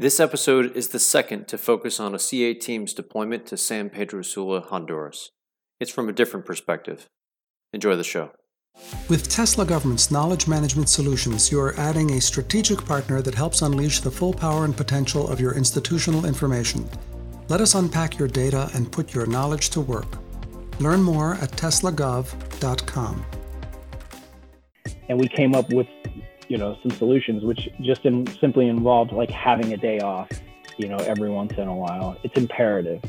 This episode is the second to focus on a CA team's deployment to San Pedro Sula, Honduras. It's from a different perspective. Enjoy the show. With Tesla Government's knowledge management solutions, you are adding a strategic partner that helps unleash the full power and potential of your institutional information. Let us unpack your data and put your knowledge to work. Learn more at teslagov.com. And we came up with you know some solutions which just in, simply involved like having a day off you know every once in a while it's imperative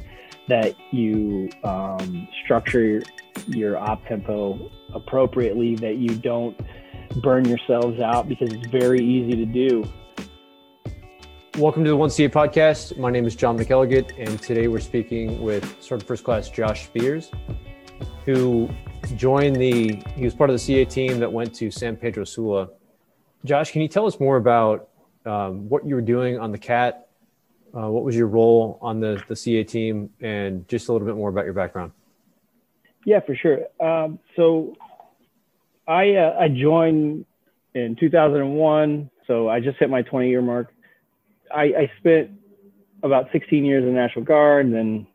that you um, structure your, your op tempo appropriately that you don't burn yourselves out because it's very easy to do Welcome to the One CA podcast. My name is John McElligott, and today we're speaking with Sergeant First Class Josh Spears, who joined the, he was part of the CA team that went to San Pedro Sula Josh, can you tell us more about um, what you were doing on the CAT? Uh, what was your role on the, the CA team and just a little bit more about your background? Yeah, for sure. Um, so I, uh, I joined in 2001. So I just hit my 20 year mark. I, I spent about 16 years in the National Guard and then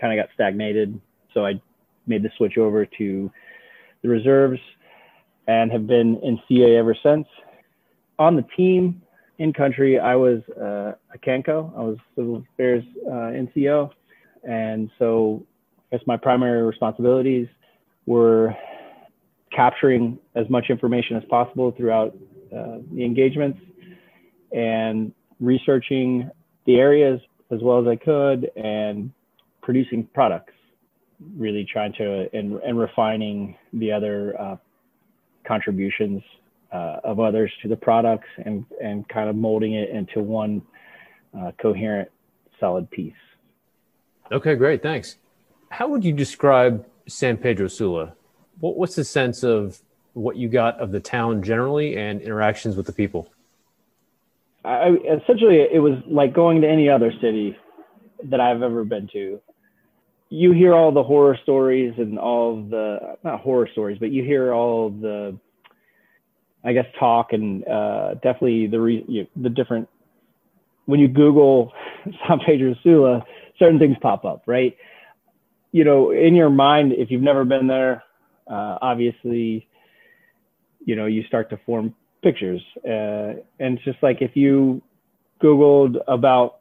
kind of got stagnated. So I made the switch over to the reserves and have been in CA ever since on the team in country, I was uh, a CANCO. I was Civil Affairs uh, NCO. And so I guess my primary responsibilities were capturing as much information as possible throughout uh, the engagements and researching the areas as well as I could and producing products, really trying to and, and refining the other uh, contributions uh, of others to the products and, and kind of molding it into one uh, coherent, solid piece. Okay, great. Thanks. How would you describe San Pedro Sula? What, what's the sense of what you got of the town generally and interactions with the people? I, essentially, it was like going to any other city that I've ever been to. You hear all the horror stories and all the not horror stories, but you hear all the I guess talk and uh, definitely the re- you, the different when you Google San Pedro Sula, certain things pop up, right? You know, in your mind, if you've never been there, uh, obviously, you know, you start to form pictures, uh, and it's just like if you Googled about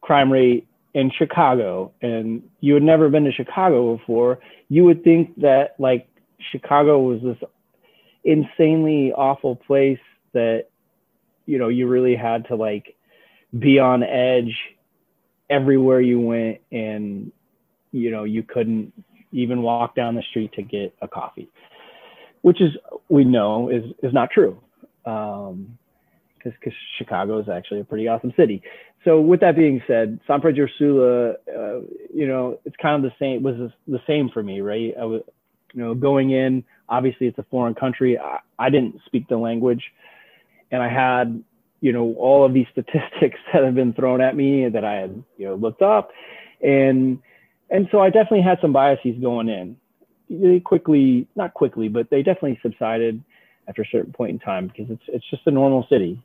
crime rate in Chicago and you had never been to Chicago before, you would think that like Chicago was this insanely awful place that you know you really had to like be on edge everywhere you went and you know you couldn't even walk down the street to get a coffee which is we know is is not true um because chicago is actually a pretty awesome city. So with that being said san pedro sula uh, you know it's kind of the same was the same for me right? I was you know going in obviously it's a foreign country. I, I didn't speak the language, and I had you know all of these statistics that have been thrown at me that I had you know looked up, and and so I definitely had some biases going in. They quickly, not quickly, but they definitely subsided after a certain point in time because it's it's just a normal city.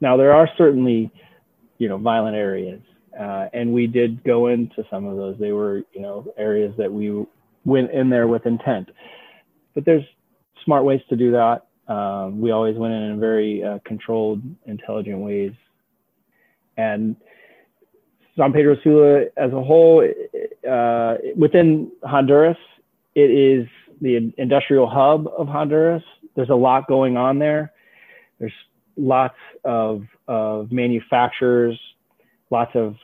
Now there are certainly you know violent areas, uh, and we did go into some of those. They were you know areas that we went in there with intent but there's smart ways to do that. Um, we always went in in very uh, controlled, intelligent ways. And San Pedro Sula as a whole, uh, within Honduras, it is the industrial hub of Honduras. There's a lot going on there. There's lots of, of manufacturers, lots of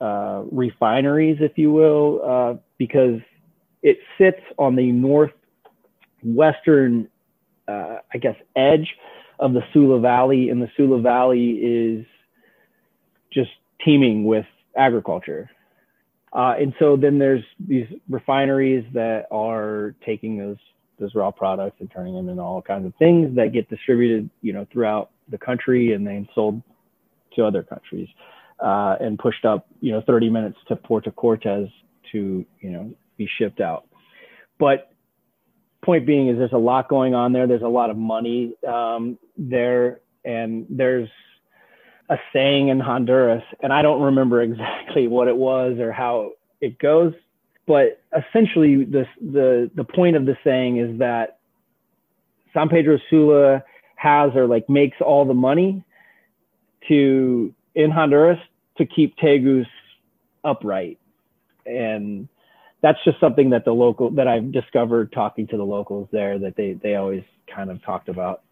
uh, refineries, if you will, uh, because it sits on the northwestern, uh, I guess, edge of the Sula Valley, and the Sula Valley is just teeming with agriculture. Uh, and so then there's these refineries that are taking those those raw products and turning them into all kinds of things that get distributed, you know, throughout the country and then sold to other countries uh, and pushed up, you know, 30 minutes to Puerto Cortes to, you know, be shipped out. But point being is there's a lot going on there. There's a lot of money um, there, and there's a saying in Honduras, and I don't remember exactly what it was or how it goes, but essentially this, the the point of the saying is that San Pedro Sula has or like makes all the money to in Honduras to keep Tegus upright, and that's just something that the local that I've discovered talking to the locals there that they they always kind of talked about.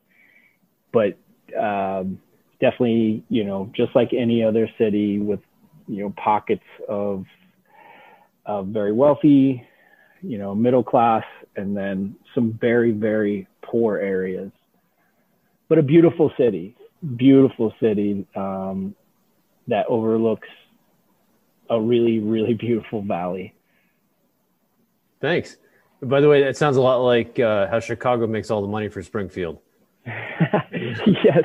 But um, definitely, you know, just like any other city with you know pockets of of very wealthy, you know, middle class, and then some very very poor areas. But a beautiful city, beautiful city um, that overlooks a really really beautiful valley. Thanks. By the way, that sounds a lot like uh, how Chicago makes all the money for Springfield. yes.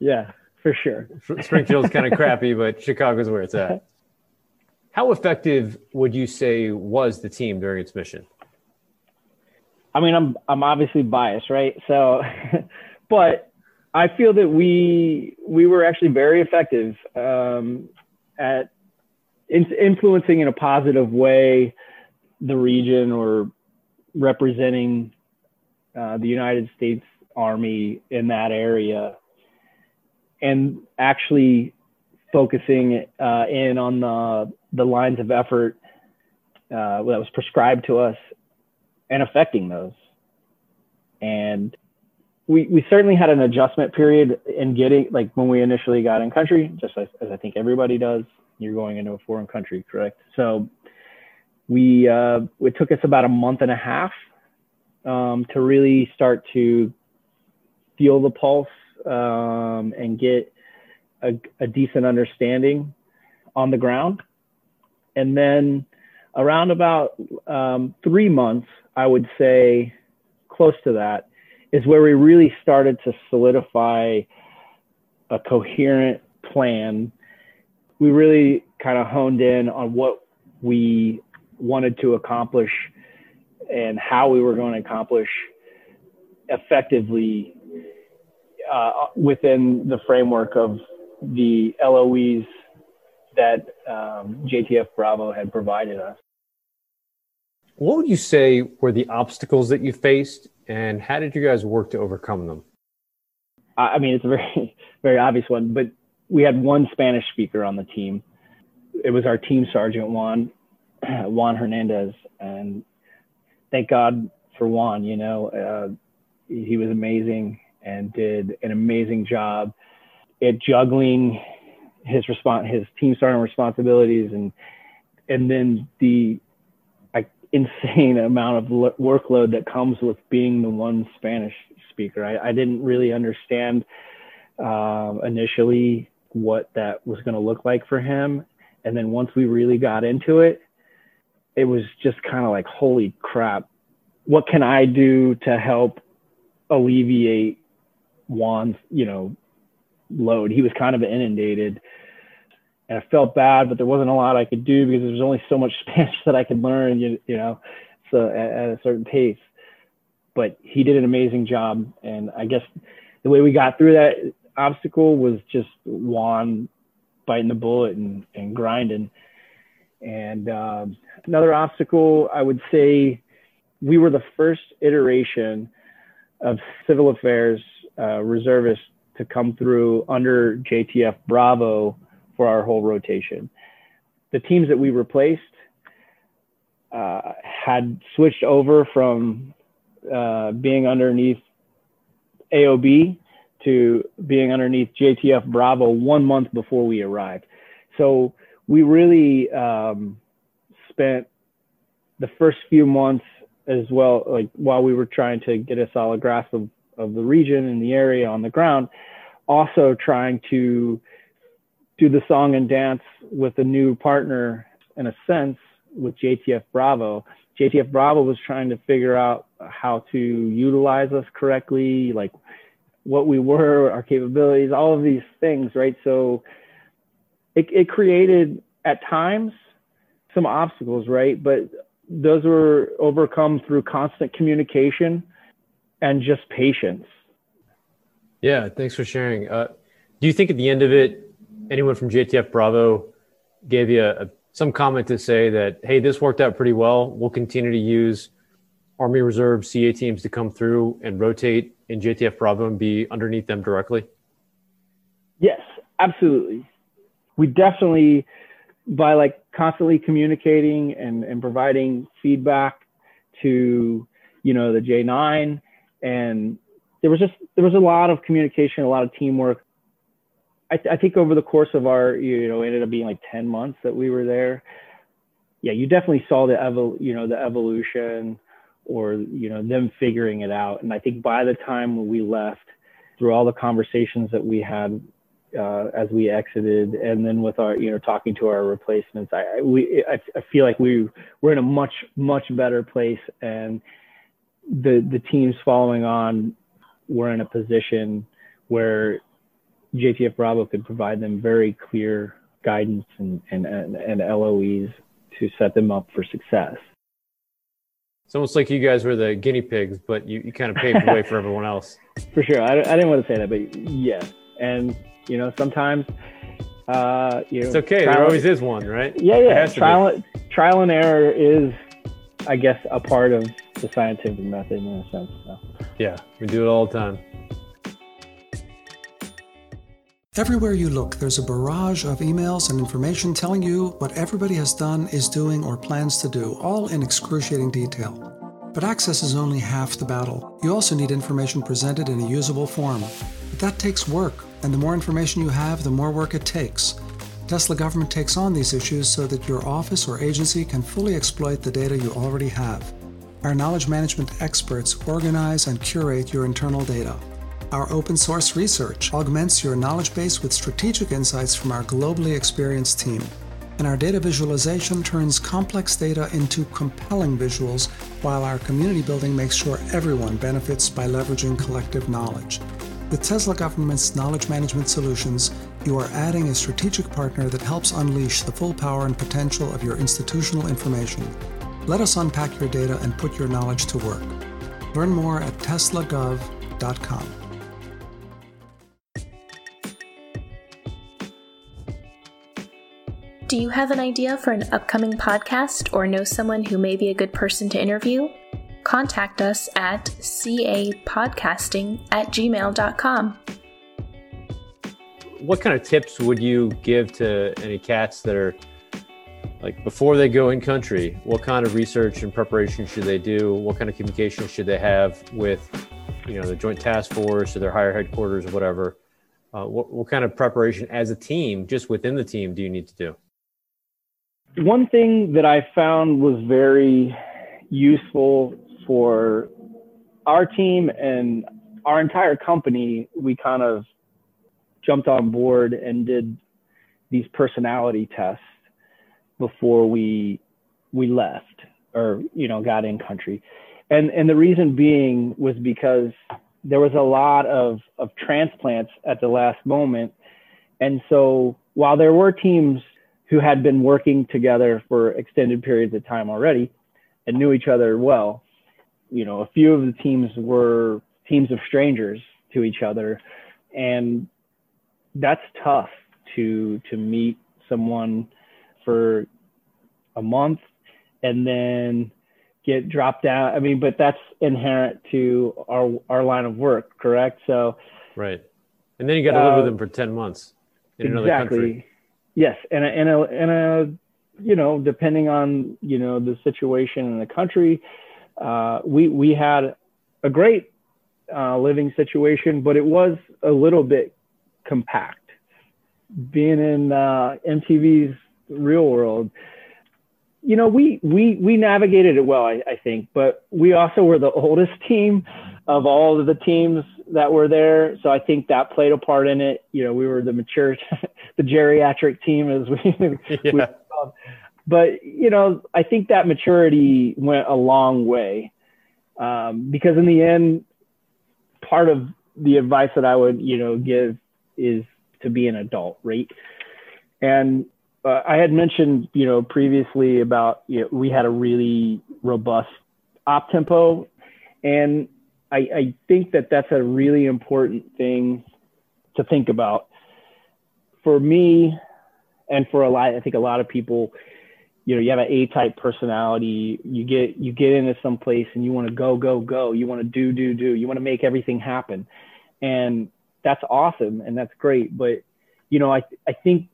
Yeah, for sure. Springfield's kind of crappy, but Chicago's where it's at. How effective would you say was the team during its mission? I mean, I'm I'm obviously biased, right? So, but I feel that we we were actually very effective um, at in, influencing in a positive way the region or representing uh, the United States Army in that area and actually focusing uh, in on the, the lines of effort uh, that was prescribed to us and affecting those. And we, we certainly had an adjustment period in getting, like when we initially got in country, just as, as I think everybody does, you're going into a foreign country, correct? So we uh, it took us about a month and a half um, to really start to feel the pulse um, and get a, a, decent understanding on the ground. And then around about um, three months, I would say close to that, is where we really started to solidify a coherent plan. We really kind of honed in on what we wanted to accomplish and how we were going to accomplish effectively uh, within the framework of the LOEs that um, JTF Bravo had provided us. What would you say were the obstacles that you faced, and how did you guys work to overcome them? I mean, it's a very, very obvious one, but we had one Spanish speaker on the team. It was our team sergeant Juan, Juan Hernandez, and thank God for Juan. You know, uh, he was amazing and did an amazing job at juggling his response, his team starting responsibilities, and and then the insane amount of lo- workload that comes with being the one Spanish speaker. I, I didn't really understand uh, initially what that was going to look like for him, and then once we really got into it, it was just kind of like, holy crap, what can I do to help alleviate Juan's, you know, load? He was kind of inundated. And I felt bad, but there wasn't a lot I could do because there was only so much Spanish that I could learn, you, you know, so at, at a certain pace. But he did an amazing job. And I guess the way we got through that obstacle was just Juan biting the bullet and, and grinding. And um, another obstacle, I would say, we were the first iteration of civil affairs uh, reservists to come through under JTF Bravo for our whole rotation. The teams that we replaced uh, had switched over from uh, being underneath AOB to being underneath JTF Bravo one month before we arrived. So we really um, spent the first few months as well, like while we were trying to get a solid grasp of, of the region and the area on the ground, also trying to do the song and dance with a new partner in a sense with JTF Bravo. JTF Bravo was trying to figure out how to utilize us correctly, like what we were, our capabilities, all of these things, right? So it, it created at times some obstacles, right? But those were overcome through constant communication and just patience. Yeah, thanks for sharing. Uh, do you think at the end of it, anyone from JTF Bravo gave you a, some comment to say that, hey, this worked out pretty well. We'll continue to use Army Reserve CA teams to come through and rotate in JTF Bravo and be underneath them directly? Yes, absolutely. We definitely, by like constantly communicating and, and providing feedback to, you know, the J9 and there was just, there was a lot of communication, a lot of teamwork. I, th- I think over the course of our, you know, ended up being like 10 months that we were there. Yeah, you definitely saw the evol, you know, the evolution or you know them figuring it out and i think by the time we left through all the conversations that we had uh, as we exited and then with our you know talking to our replacements i we I, I feel like we we're in a much much better place and the the teams following on were in a position where JTF Bravo could provide them very clear guidance and, and, and, and LOEs to set them up for success. It's almost like you guys were the guinea pigs, but you, you kind of paved the way for everyone else. For sure. I, I didn't want to say that, but yeah. And, you know, sometimes, uh, you know, it's okay. There always is one, right? Yeah, yeah. Trial, trial and error is, I guess, a part of the scientific method in a sense. So. Yeah, we do it all the time. Everywhere you look, there's a barrage of emails and information telling you what everybody has done, is doing, or plans to do, all in excruciating detail. But access is only half the battle. You also need information presented in a usable form. But that takes work, and the more information you have, the more work it takes. Tesla government takes on these issues so that your office or agency can fully exploit the data you already have. Our knowledge management experts organize and curate your internal data. Our open source research augments your knowledge base with strategic insights from our globally experienced team. And our data visualization turns complex data into compelling visuals, while our community building makes sure everyone benefits by leveraging collective knowledge. With Tesla Government's knowledge management solutions, you are adding a strategic partner that helps unleash the full power and potential of your institutional information. Let us unpack your data and put your knowledge to work. Learn more at teslagov.com. Do you have an idea for an upcoming podcast or know someone who may be a good person to interview? Contact us at capodcasting at gmail.com. What kind of tips would you give to any cats that are like before they go in country? What kind of research and preparation should they do? What kind of communication should they have with, you know, the Joint Task Force or their higher headquarters or whatever? Uh, what, what kind of preparation as a team, just within the team, do you need to do? one thing that I found was very useful for our team and our entire company, we kind of jumped on board and did these personality tests before we we left or you know got in country and and the reason being was because there was a lot of of transplants at the last moment and so while there were teams who had been working together for extended periods of time already and knew each other well. You know, a few of the teams were teams of strangers to each other, and that's tough to to meet someone for a month and then get dropped out. I mean, but that's inherent to our our line of work, correct? So, right, and then you got to uh, live with them for ten months in exactly. another country. Yes, and a, and a and a you know depending on you know the situation in the country, uh, we we had a great uh, living situation, but it was a little bit compact. Being in uh, MTV's real world, you know, we we we navigated it well, I, I think, but we also were the oldest team of all of the teams that were there. So I think that played a part in it. You know, we were the mature, the geriatric team as we, yeah. we but you know, I think that maturity went a long way um, because in the end, part of the advice that I would, you know, give is to be an adult, right? And uh, I had mentioned, you know, previously about you know, we had a really robust op tempo, and I, I think that that's a really important thing to think about. for me and for a lot, I think a lot of people, you know, you have an A-type personality. You get you get into some place and you want to go, go, go. You want to do, do, do. You want to make everything happen, and that's awesome and that's great. But you know, I I think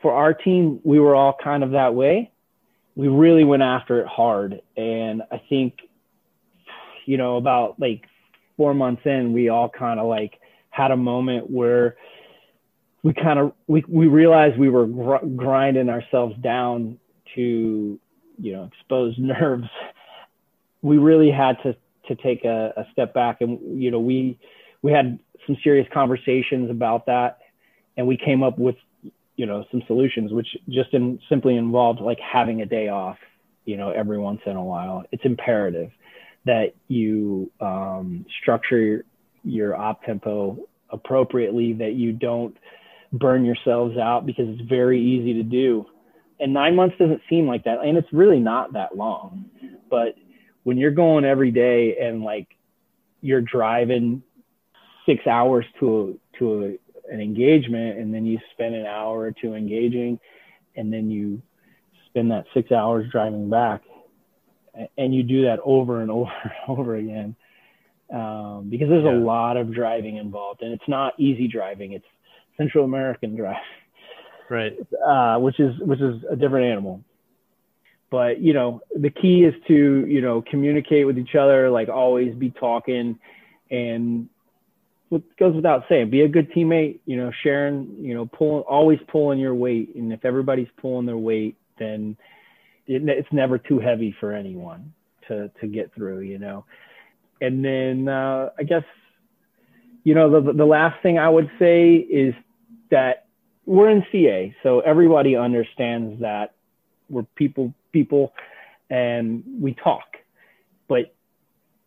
for our team, we were all kind of that way. We really went after it hard, and I think, you know, about like four months in, we all kind of like had a moment where we kind of we, we realized we were gr- grinding ourselves down to you know expose nerves we really had to to take a, a step back and you know we we had some serious conversations about that and we came up with you know some solutions which just in, simply involved like having a day off you know every once in a while it's imperative that you um, structure your, your op tempo appropriately that you don't burn yourselves out because it's very easy to do. And nine months doesn't seem like that. And it's really not that long. But when you're going every day and like you're driving six hours to a, to a, an engagement and then you spend an hour or two engaging and then you spend that six hours driving back and you do that over and over and over again um, because there's yeah. a lot of driving involved and it's not easy driving it's Central American drive, right? Uh, which is which is a different animal. But you know, the key is to you know communicate with each other, like always be talking, and what goes without saying, be a good teammate. You know, sharing, you know, pulling, always pulling your weight, and if everybody's pulling their weight, then it, it's never too heavy for anyone to to get through. You know, and then uh, I guess you know, the, the last thing I would say is that we're in CA, so everybody understands that we're people, people, and we talk. But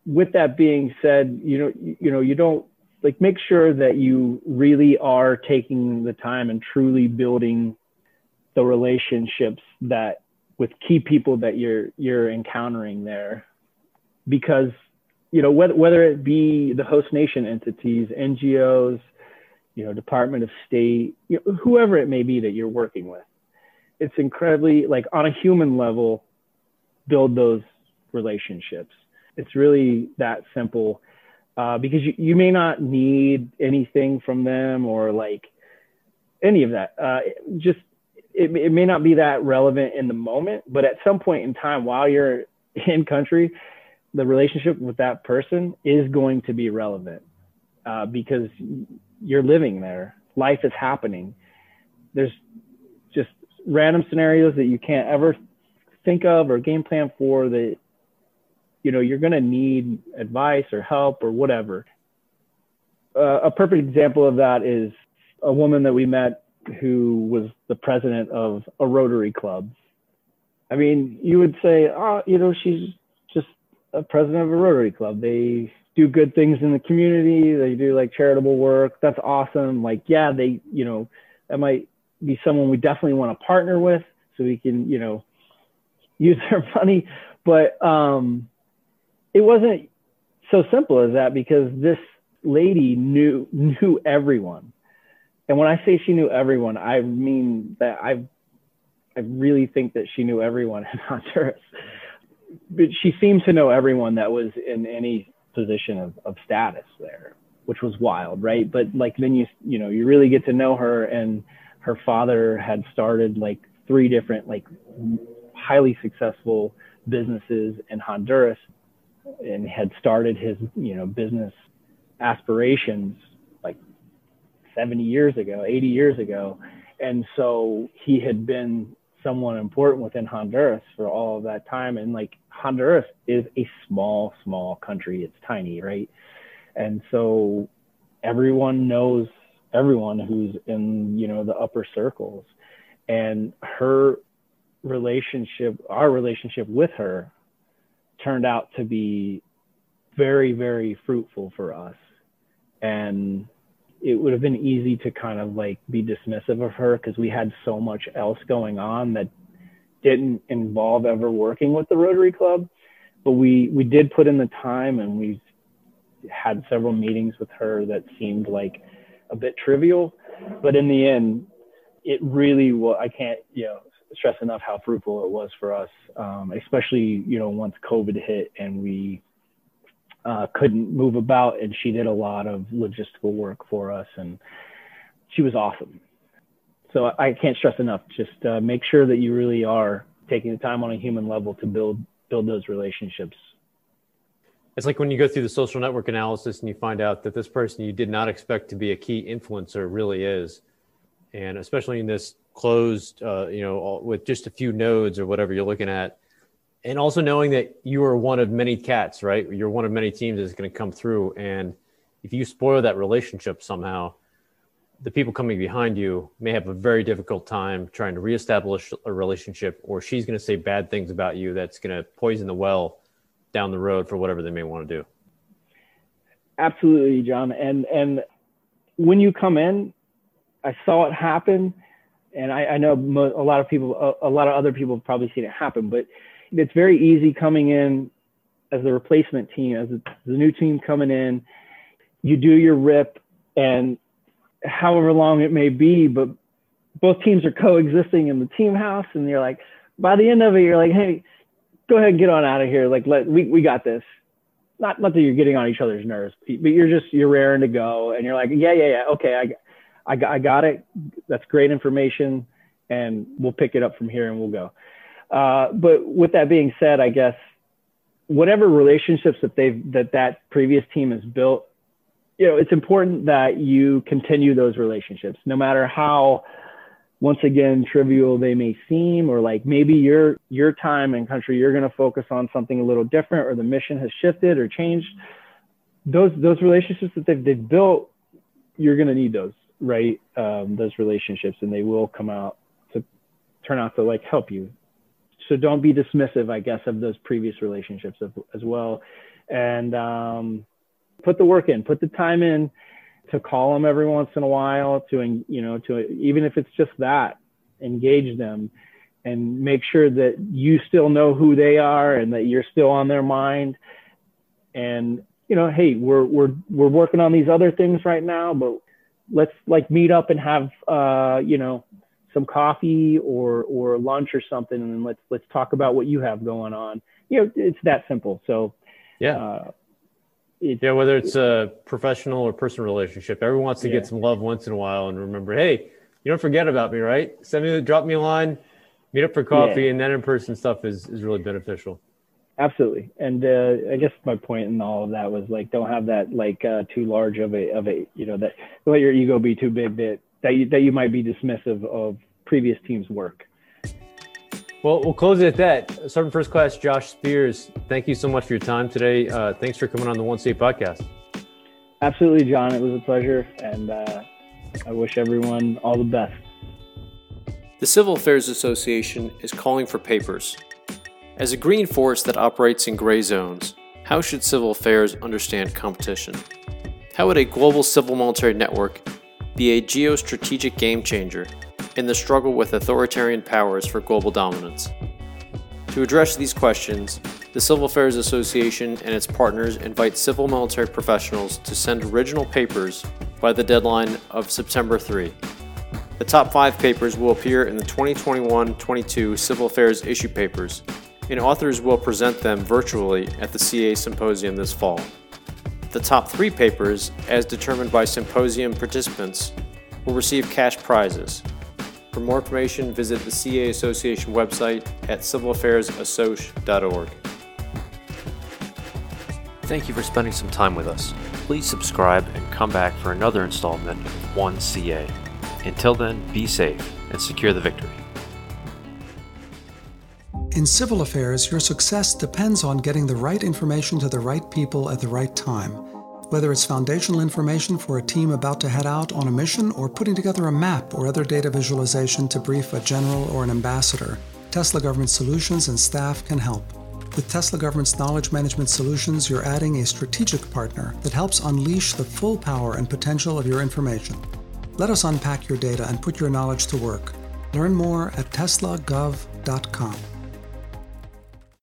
with that being said, you know, you know, you don't like make sure that you really are taking the time and truly building the relationships that with key people that you're you're encountering there because you know, whether, whether it be the host nation entities, NGOs, you know, Department of State, you know, whoever it may be that you're working with, it's incredibly like on a human level, build those relationships. It's really that simple uh, because you, you may not need anything from them or like any of that. Uh, just it, it may not be that relevant in the moment, but at some point in time while you're in country, the relationship with that person is going to be relevant uh, because you're living there. Life is happening. There's just random scenarios that you can't ever think of or game plan for that you know you're going to need advice or help or whatever. Uh, a perfect example of that is a woman that we met who was the president of a Rotary Club. I mean, you would say, oh, you know, she's just a president of a Rotary Club. They do good things in the community. They do like charitable work. That's awesome. Like, yeah, they, you know, that might be someone we definitely want to partner with so we can, you know, use their money. But um, it wasn't so simple as that because this lady knew knew everyone. And when I say she knew everyone, I mean that I I really think that she knew everyone in Honduras but she seemed to know everyone that was in any position of, of status there, which was wild, right? But like then you you know you really get to know her, and her father had started like three different like highly successful businesses in Honduras, and had started his you know business aspirations like 70 years ago, 80 years ago, and so he had been someone important within Honduras for all of that time. And like Honduras is a small, small country. It's tiny, right? And so everyone knows everyone who's in, you know, the upper circles. And her relationship, our relationship with her turned out to be very, very fruitful for us. And it would have been easy to kind of like be dismissive of her because we had so much else going on that didn't involve ever working with the Rotary Club. But we we did put in the time and we had several meetings with her that seemed like a bit trivial. But in the end, it really was, I can't, you know, stress enough how fruitful it was for us, um, especially, you know, once COVID hit and we uh, couldn't move about. And she did a lot of logistical work for us and she was awesome. So I can't stress enough, just uh, make sure that you really are taking the time on a human level to build, build those relationships. It's like when you go through the social network analysis and you find out that this person you did not expect to be a key influencer really is. And especially in this closed, uh, you know, with just a few nodes or whatever you're looking at, and also knowing that you are one of many cats, right? You're one of many teams that's going to come through, and if you spoil that relationship somehow, the people coming behind you may have a very difficult time trying to reestablish a relationship, or she's going to say bad things about you that's going to poison the well down the road for whatever they may want to do. Absolutely, John. And and when you come in, I saw it happen, and I, I know a lot of people, a, a, lot of other people have probably seen it happen. But it's very easy coming in as the replacement team, as the new team coming in. You do your rip, and however long it may be, but both teams are coexisting in the team house, and you're like, by the end of it, you're like, hey, go ahead and get on out of here. Like, let we we got this. Not not that you're getting on each other's nerves, but you're just you're raring to go, and you're like, yeah, yeah, yeah, okay, I I got, I got it. That's great information, and we'll pick it up from here and we'll go. Uh, but with that being said, I guess whatever relationships that they've that that previous team has built, you know, it's important that you continue those relationships, no matter how once again trivial they may seem or like maybe your your time and country you're going to focus on something a little different or the mission has shifted or changed. Those those relationships that they've, they've built you're going to need those right? Um, those relationships and they will come out to turn out to like help you. So don't be dismissive i guess of those previous relationships as well. And um, put the work in put the time in to call them every once in a while to you know to even if it's just that engage them and make sure that you still know who they are and that you're still on their mind and you know hey we're we're we're working on these other things right now but let's like meet up and have uh, you know some coffee or or lunch or something, and then let's let's talk about what you have going on. You know, it's that simple. So yeah. Uh, yeah, whether it's a professional or personal relationship, everyone wants to yeah. get some love once in a while and remember, hey, you don't forget about me, right? Send me, drop me a line, meet up for coffee, yeah. and then in person stuff is is really beneficial absolutely and uh, i guess my point in all of that was like don't have that like uh, too large of a of a you know that don't let your ego be too big that that you, that you might be dismissive of previous teams work well we'll close it at that. Sergeant first class josh spears thank you so much for your time today. Uh, thanks for coming on the one CA podcast. Absolutely john. It was a pleasure and uh, i wish everyone all the best. The civil affairs association is calling for papers. As a green force that operates in gray zones, how should civil affairs understand competition? How would a global civil military network be a geostrategic game changer in the struggle with authoritarian powers for global dominance? To address these questions, the Civil Affairs Association and its partners invite civil military professionals to send original papers by the deadline of September 3. The top five papers will appear in the 2021 22 Civil Affairs issue papers and authors will present them virtually at the CA Symposium this fall. The top three papers, as determined by symposium participants, will receive cash prizes. For more information, visit the CA Association website at civilaffairsassoc.org. Thank you for spending some time with us. Please subscribe and come back for another installment of 1CA. Until then, be safe and secure the victory. In civil affairs, your success depends on getting the right information to the right people at the right time. Whether it's foundational information for a team about to head out on a mission or putting together a map or other data visualization to brief a general or an ambassador, Tesla Government Solutions and staff can help. With Tesla Government's knowledge management solutions, you're adding a strategic partner that helps unleash the full power and potential of your information. Let us unpack your data and put your knowledge to work. Learn more at teslagov.com.